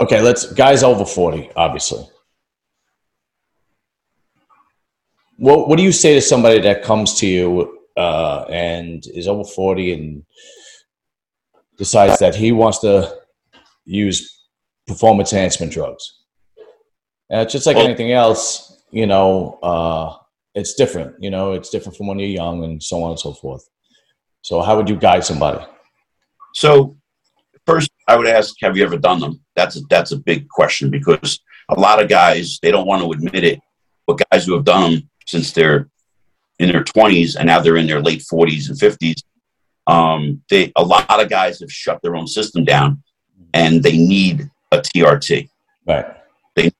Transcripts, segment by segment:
okay, let's guys over forty, obviously. What What do you say to somebody that comes to you uh, and is over forty and decides that he wants to use performance enhancement drugs? And it's just like Well- anything else, you know. Uh, it's different, you know. It's different from when you're young and so on and so forth. So, how would you guide somebody? So, first, I would ask, have you ever done them? That's a, that's a big question because a lot of guys they don't want to admit it, but guys who have done them since they're in their twenties and now they're in their late forties and fifties, um, they a lot of guys have shut their own system down, and they need a TRT. Right. They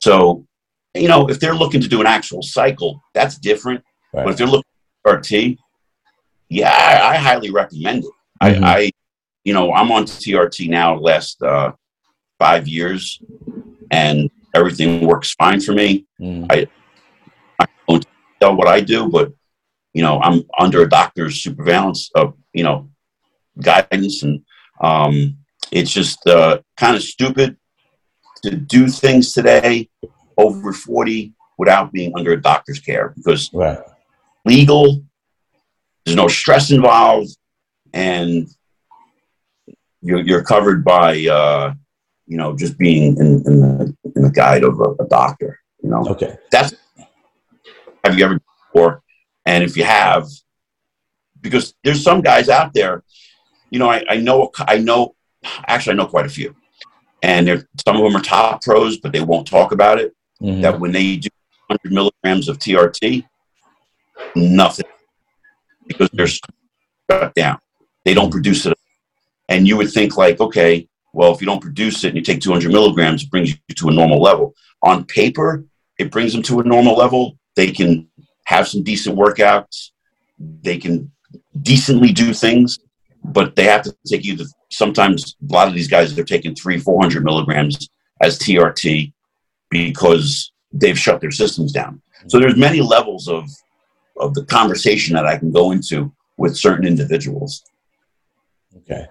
So, you know, if they're looking to do an actual cycle, that's different. But if they're looking for TRT, yeah, I, I highly recommend it. Mhm. I, I, you know, I'm on TRT now last uh, five years, and everything works fine for me. Mm. I don't tell what I do, but you know, I'm under a doctor's surveillance of you know guidance, and um, it's just uh, kind of stupid to do things today over 40 without being under a doctor's care because Right. legal. There's no stress involved, and you're, you're covered by uh, you know just being in, in, the, in the guide of a, a doctor. You know Okay. that's have you ever before, and if you have, because there's some guys out there. You know, I, I know I know actually I know quite a few, and some of them are top pros, but they won't talk about it Mhm. that when they do 100 milligrams of TRT, nothing because they're shut down. They don't produce it. And you would think, like, okay, well, if you don't produce it and you take 200 milligrams, it brings you to a normal level. On paper, it brings them to a normal level. They can have some decent workouts, they can decently do things, but they have to take you to sometimes a lot of these guys, they're taking three, 400 milligrams as TRT because they've shut their systems down. So there's many levels of of the conversation that I can go into with certain individuals. Okay.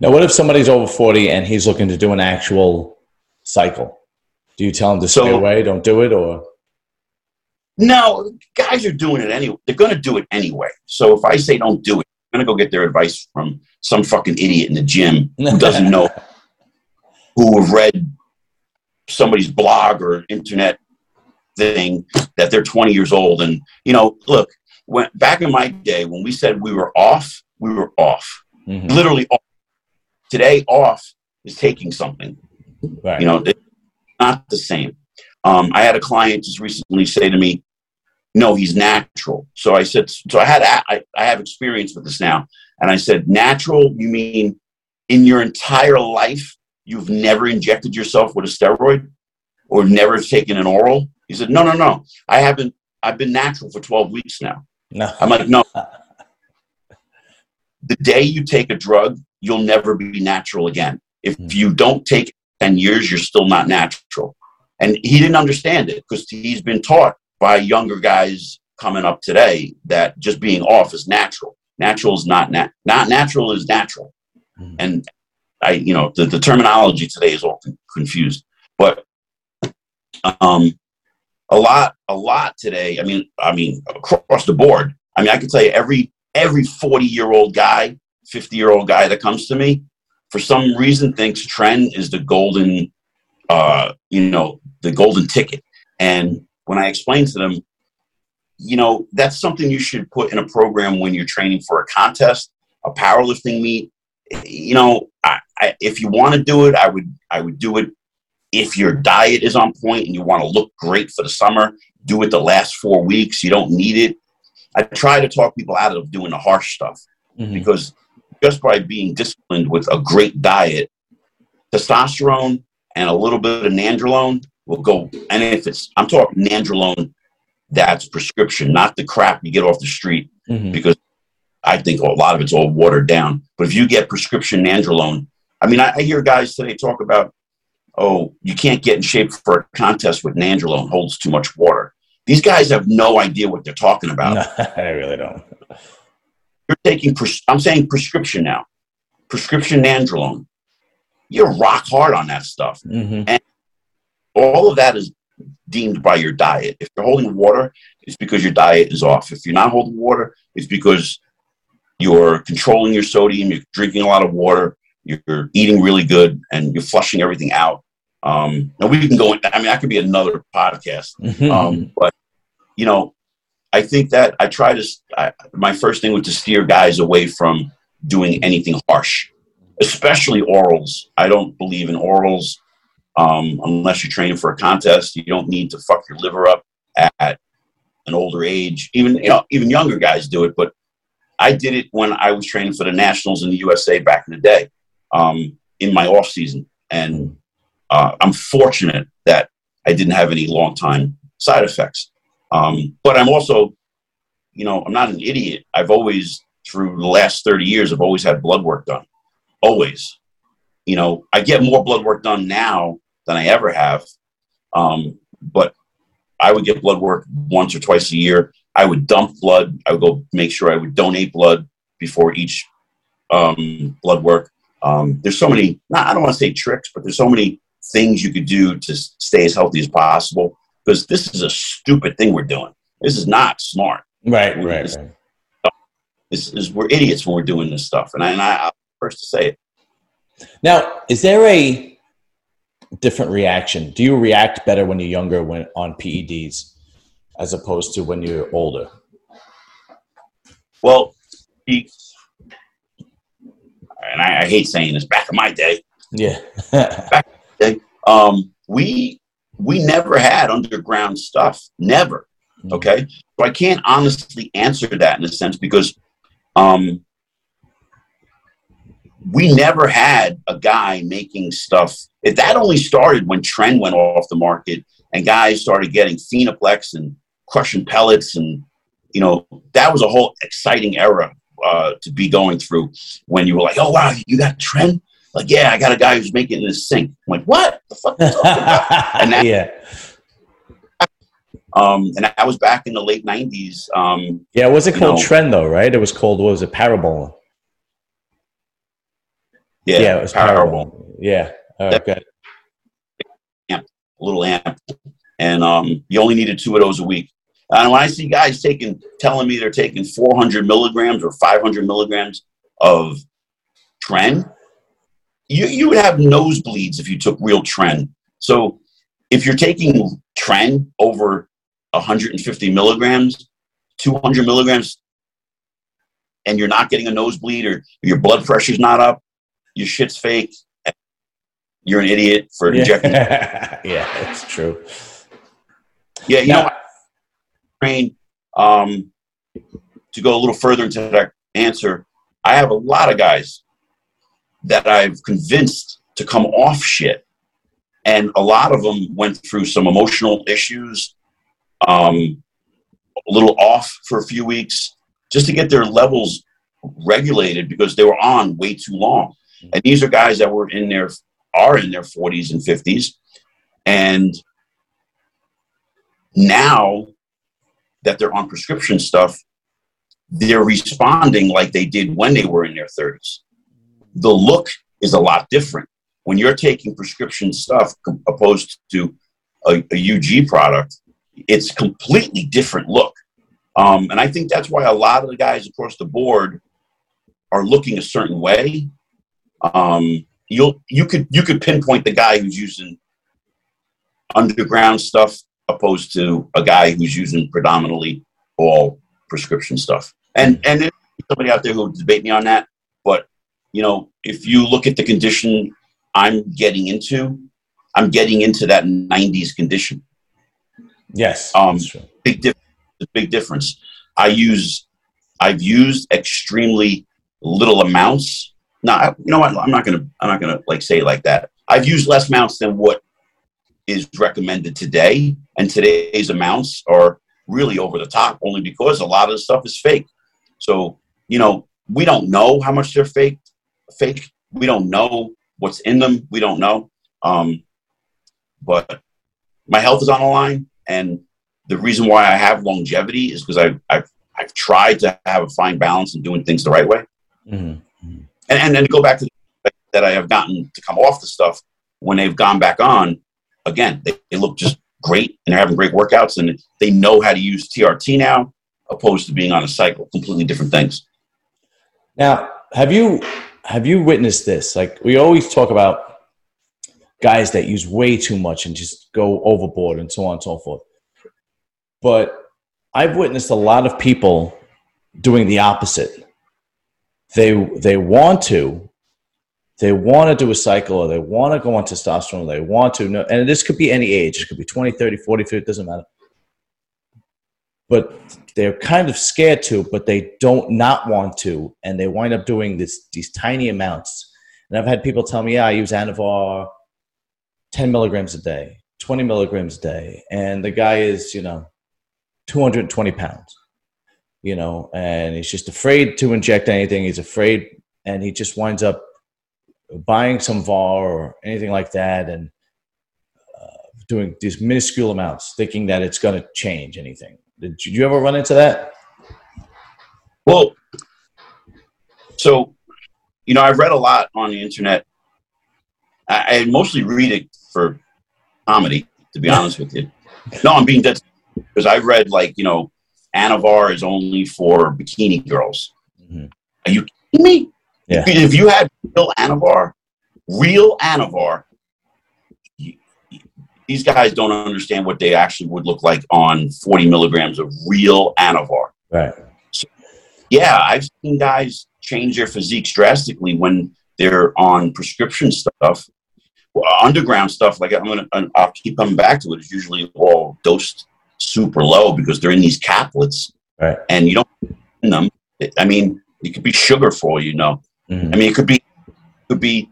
Now, what if somebody's over 40 and he's looking to do an actual cycle? Do you tell him to stay away, don't do it, or? No, guys are doing it anyway. They're going to do it anyway. So if I say don't do it, I'm going to go get their advice from some fucking idiot in the gym who doesn't know, who have read somebody's blog or internet thing that they're 20 years old. And, you know, look, when, back in my day, when we said we were off, we were off. Mhm. Literally off. Today, off is taking something. Right. You know, not the same. Um, I had a client just recently say to me, "No, he's natural." So I said, "So I had I, I have experience with this now." And I said, "Natural? You mean in your entire life you've never injected yourself with a steroid or never taken an oral?" He said, "No, no, no. I haven't. I've been natural for 12 weeks now." no. I'm like, "No. the day you take a drug, you'll never be natural again. If Hmm. you don't take 10 years, you're still not natural. And he didn't understand it because he's been taught by younger guys coming up today that just being off is natural. Natural is not nat- not natural is natural. Mhm. And I, you know, the, the terminology today is all con- confused. But um, a lot, a lot today. I mean, I mean, across the board. I mean, I can tell you every every 40 year old guy, 50 year old guy that comes to me, for some reason thinks tren is the golden, uh, you know, the golden ticket. And when I explain to them, you know, that's something you should put in a program when you're training for a contest, a powerlifting meet. You know, I, I, if you want to do it, I would, I would do it. If your diet is on point and you want to look great for the summer, do it the last four weeks. You don't need it. I try to talk people out of doing the harsh stuff Mhm. because just by being disciplined with a great diet, testosterone and a little bit of nandrolone will go. And if it's, I'm talking nandrolone, that's prescription, not the crap you get off the street Mhm. because I think a lot of it's all watered down. But if you get prescription nandrolone, I mean, I, I hear guys today talk about, oh, you can't get in shape for a contest with nandrolone, holds too much water. These guys have no idea what they're talking about. No, I really don't. You're taking, pres- I'm saying prescription now, prescription nandrolone. you're rock hard on that stuff. Mm-hmm. And all of that is deemed by your diet. If you're holding water, it's because your diet is off. If you're not holding water, it's because you're controlling your sodium, you're drinking a lot of water, you're eating really good, and you're flushing everything out. Um, and we can go. I mean, that could be another podcast. Mm-hmm. Um, but you know, I think that I try to. I, my first thing was to steer guys away from doing anything harsh, especially orals. I don't believe in orals um, unless you're training for a contest. You don't need to fuck your liver up at an older age. Even you know, even younger guys do it, but I did it when I was training for the nationals in the USA back in the day, um, in my off season, and uh, I'm fortunate that I didn't have any long time side effects. Um, but I'm also, you know, I'm not an idiot. I've always, through the last 30 years, I've always had blood work done. Always. You know, I get more blood work done now than I ever have. Um, but I would get blood work once or twice a year. I would dump blood. I would go make sure I would donate blood before each um, blood work. Um, there's so many, not, I don't want to say tricks, but there's so many things you could do to stay as healthy as possible because this is a stupid thing we're doing. This is not smart. Right, right, This- right. This is we're idiots when we're doing this stuff, and I, and I I'm first to say it. Now, is there a different reaction? Do you react better when you're younger when on PEDs as opposed to when you're older? Well, the, and I, I hate saying this. Back in my day, Yeah. Back in day, um, we we never had underground stuff. Never. Okay, so I can't honestly answer that in a sense because um, we never had a guy making stuff. If that only started when Tren went off the market and guys started getting Finaplix and crushing pellets, and you know that was a whole exciting era uh, to be going through when you were like, "Oh wow, you got Tren." Like, yeah, I got a guy who's making it in his sink. I'm like, what the fuck? are you talking about? And that- yeah. Um, and that was back in the late '90s. Um, Yeah, it wasn't called know- Tren though, right? It was called what was it, Parabolan? yeah, Yeah, it was Powerball, Parabolan. Yeah. All right, good. little amp, and um, you only needed two of those a week. And when I see guys taking, telling me they're taking 400 milligrams or 500 milligrams of Tren, you you would have nosebleeds if you took real Tren. So if you're taking Tren over 150 milligrams, 200 milligrams, and you're not getting a nosebleed or your blood pressure's not up, your shit's fake. You're an idiot for injecting. Yeah. yeah, that's true. Yeah, you Now- know, I train um, to go a little further into that answer. I have a lot of guys that I've convinced to come off shit, and a lot of them went through some emotional issues, um, a little off for a few weeks, just to get their levels regulated because they were on way too long. And these are guys that were in their are in their 40s and 50s, and now that they're on prescription stuff, they're responding like they did when they were in their 30s. The look is a lot different. When you're taking prescription stuff opposed to a, a UG product, it's completely different look. Um, and I think that's why a lot of the guys across the board are looking a certain way. Um, you'll you could you could pinpoint the guy who's using underground stuff opposed to a guy who's using predominantly all prescription stuff. And and there's somebody out there who will debate me on that, but you know, if you look at the condition I'm getting into, I'm getting into that 90s condition. Yes. Um. Big difference. Big difference. I use I've used extremely little amounts. No, I- you know what? I'm not gonna I'm not gonna like say it like that. I've used less amounts than what is recommended today, and today's amounts are really over the top only because a lot of the stuff is fake. So, you know, we don't know how much they're fake fake. We don't know what's in them. We don't know. Um, but my health is on the line, and the reason why I have longevity is because I've, I've I've tried to have a fine balance and doing things the right way. Mhm. And and, and to go back to that I have gotten to come off the stuff when they've gone back on, again, they, they look just great and they're having great workouts and they know how to use TRT now, opposed to being on a cycle. Completely different things. Now, have you have you witnessed this? Like we always talk about guys that use way too much and just go overboard and so on and so forth. But I've witnessed a lot of people doing the opposite. They they want to, they want to do a cycle or they want to go on testosterone, they want to, and this could be any age. It could be 20, 30, 40, 50, it doesn't matter. But they're kind of scared to, but they don't not want to, and they wind up doing this these tiny amounts. And I've had people tell me, yeah, I use Anavar 10 milligrams a day, 20 milligrams a day, and the guy is, you know, 220 pounds, you know, and he's just afraid to inject anything. He's afraid, and he just winds up buying some VAR or anything like that and uh, doing these minuscule amounts, thinking that it's going to change anything. Did you ever run into that? Well, so, you know, I've read a lot on the internet. I, I mostly read it for comedy, to be honest with you. No, I'm being dead because I read like you know, Anavar is only for bikini girls. Mm-hmm. Are you kidding me? Yeah. If you had real Anavar, real Anavar, these guys don't understand what they actually would look like on 40 milligrams of real Anavar. Right. So, yeah, I've seen guys change their physiques drastically when they're on prescription stuff. Well, underground stuff, like I'm gonna, I'll keep coming back to it. It's usually all dosed super low because they're in these caplets, right. and you don't in them. I mean, it could be sugar for all you know. Mm-hmm. I mean, it could be, it could be,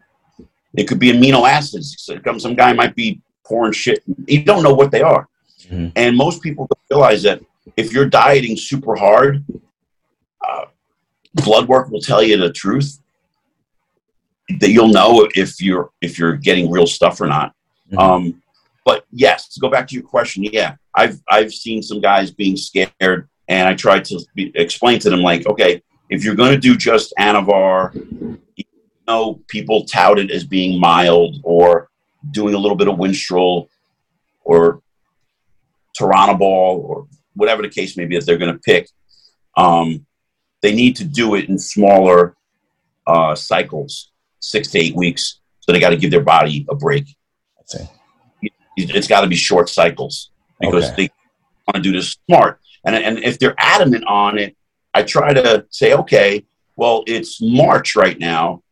it could be amino acids. Some guy might be pouring shit. You don't know what they are, mm-hmm. and most people don't realize that if you're dieting super hard, uh, blood work will tell you the truth. That you'll know if you're if you're getting real stuff or not. Mm-hmm. Um, but yes, to go back to your question, yeah, I've I've seen some guys being scared, and I tried to be, explain to them like, okay, if you're going to do just Anavar, you know, people tout it as being mild or doing a little bit of Winstrol or Turinabol or whatever the case may be that they're going to pick. Um, they need to do it in smaller uh, cycles, six to eight weeks. So they got to give their body a break. It's got to be short cycles because okay. they want to do this smart. And, and if they're adamant on it, I try to say, okay, well, it's March right now.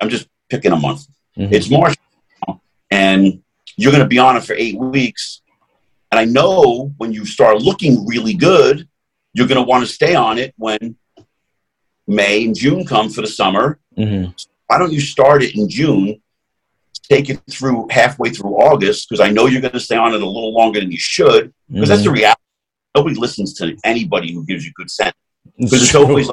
I'm just picking a month. Mm-hmm. It's March and you're going to be on it for eight weeks. And I know when you start looking really good, you're going to want to stay on it when May and June come for the summer. Mm-hmm. Why don't you start it in June take it through halfway through August because I know you're going to stay on it a little longer than you should because mm-hmm. that's the mm-hmm. reality. Nobody listens to anybody who gives you good sense because it's always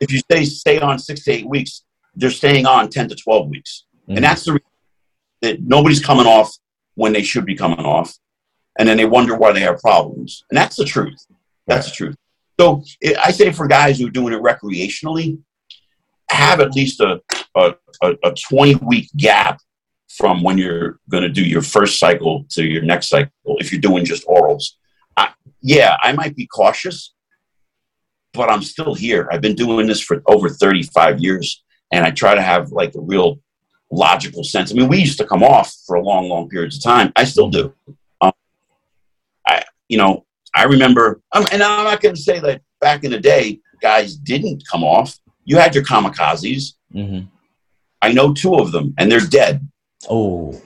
if you stay stay on six to eight weeks, they're staying on ten to twelve weeks, mm-hmm. and that's the that nobody's coming off when they should be coming off, and then they wonder why they have problems, and that's the truth. That's the truth. So I say for guys who are doing it recreationally, have at least a, a, a 20 week gap from when you're going to do your first cycle to your next cycle if you're doing just orals. I, yeah, I might be cautious, but I'm still here. I've been doing this for over 35 years, and I try to have like a real logical sense. I mean, we used to come off for a long, long periods of time. I still do. Um, I, you know, I remember, um, and I'm not going to say that back in the day, guys didn't come off. You had your kamikazes. Mm-hmm. I know two of them, and they're dead. Oh.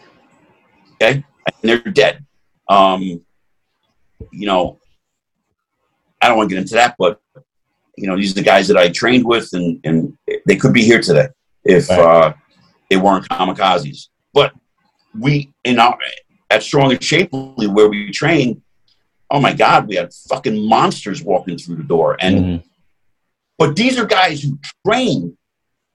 Okay. And they're dead. Um, you know, I don't want to get into that, but you know, these are the guys that I trained with, and and they could be here today if right. uh, they weren't kamikazes. But we in our at Strong and Shapely where we train, oh my God, we had fucking monsters walking through the door, and mm-hmm. but these are guys who train.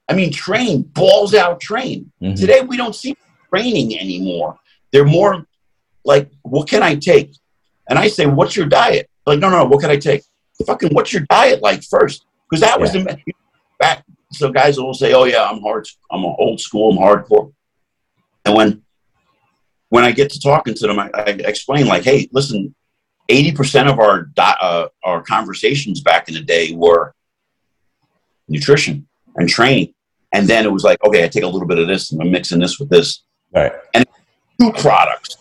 I mean, train balls out, train. Mm-hmm. Today we don't see training anymore. They're more like, what can I take? And I say, what's your diet? Like, no, no, no what can I take? Fucking, what's your diet like first? Because that was yeah. the back so guys will say, "Oh yeah, I'm hard. I'm old school. I'm hardcore." And when when I get to talking to them, I, I explain like, "Hey, listen, eighty percent of our uh, our conversations back in the day were nutrition and training, and then it was like, okay, I take a little bit of this and I'm mixing this with this, right? And two products,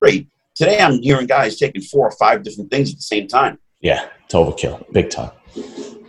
great. Today, I'm hearing guys taking four or five different things at the same time. Yeah, it's overkill, big time.